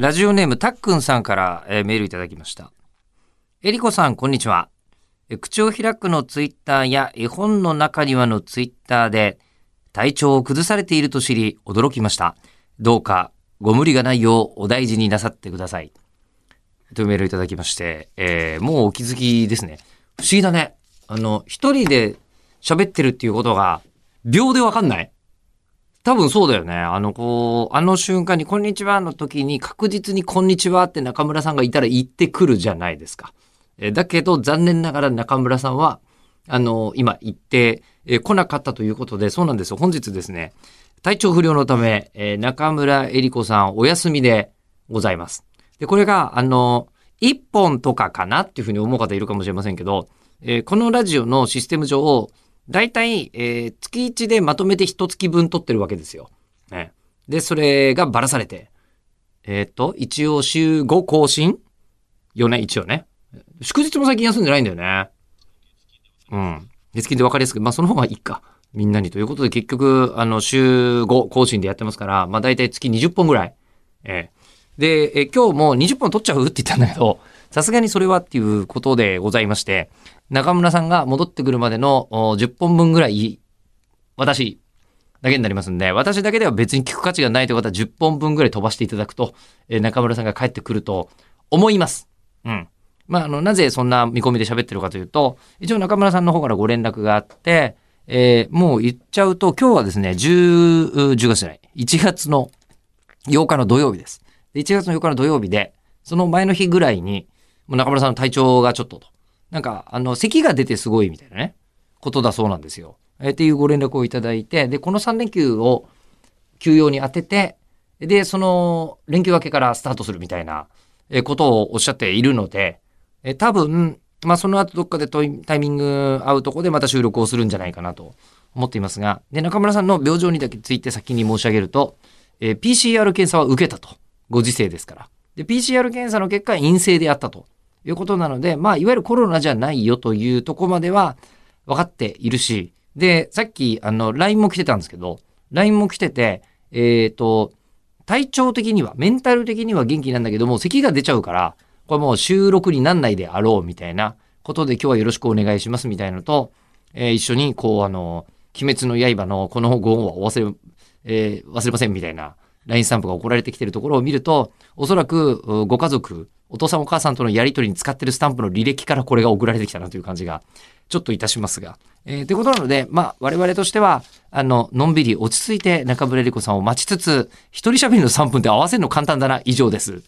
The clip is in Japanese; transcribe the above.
ラジオネームたっくんさんから、えーメールいただきました。えりこさん、こんにちは。口を開くのツイッターや絵本の中にはのツイッターで体調を崩されていると知り驚きました。どうかご無理がないようお大事になさってください。というメールいただきまして、えーもうお気づきですね。不思議だね。あの、一人で喋ってるっていうことが秒でわかんない多分そうだよね。あの、こう、あの瞬間に、こんにちはの時に確実にこんにちはって中村さんがいたら言ってくるじゃないですか。えだけど、残念ながら中村さんは、あの、今言って、え来なかったということで、そうなんですよ。本日ですね、体調不良のため、え中村えり子さんお休みでございます。で、これが、あの、一本とかかなっていうふうに思う方いるかもしれませんけど、えーこのラジオのシステム上を、だいたい、えー月1でまとめて一月分撮ってるわけですよ。ね。で、それがばらされて、えっ、と、一応週5更新？よね、一応ね。祝日も最近休んでないんだよね。うん。月金で分かりやすく、まあその方がいいか。みんなにということで結局、あの、週5更新でやってますから、まあ大体月20本ぐらい。ええで、え今日も20本取っちゃう？って言ったんだけど、さすがにそれはっていうことでございまして、中村さんが戻ってくるまでの10本分ぐらい、私だけになりますんで、私だけでは別に聞く価値がないという方は10本分ぐらい飛ばしていただくと、えー中村さんが帰ってくると思います。うん。まあ、あの、なぜそんな見込みで喋ってるかというと、一応中村さんの方からご連絡があって、えーもう言っちゃうと、今日はですね、10、10月じゃない、1月の8日の土曜日です。で1月の8日の土曜日で、その前の日ぐらいに、中村さんの体調がちょっとと。なんか、あの、咳が出てすごいみたいなね、ことだそうなんですよ。えーっていうご連絡をいただいて、で、この3連休を休養に当てて、で、その連休明けからスタートするみたいなえことをおっしゃっているので、え多分、まあ、その後どっかでタイミング合うとこでまた収録をするんじゃないかなと思っていますが、で、中村さんの病状にだけついて先に申し上げると、えー PCR 検査は受けたと。ご時世ですから。で、PCR 検査の結果陰性であったということなので、まあ、いわゆるコロナじゃないよというとこまでは分かっているし、で、さっき、あの、LINE も来てたんですけど、LINE も来てて、えっ、と、体調的には、メンタル的には元気なんだけども、咳が出ちゃうから、これもう収録になんないであろうみたいなことで今日はよろしくお願いしますみたいなのと、えー一緒にこうあの、鬼滅の刃のこのご恩はお忘れ、えー忘れませんみたいな LINE スタンプが送られてきてるところを見ると、おそらくご家族、お父さんお母さんとのやりとりに使ってるスタンプの履歴からこれが送られてきたなという感じがちょっといたしますが。えー、ということなので、まあ、我々としては、あの、のんびり落ち着いて中村理子さんを待ちつつ、一人喋りの3分で合わせるの簡単だな、以上です。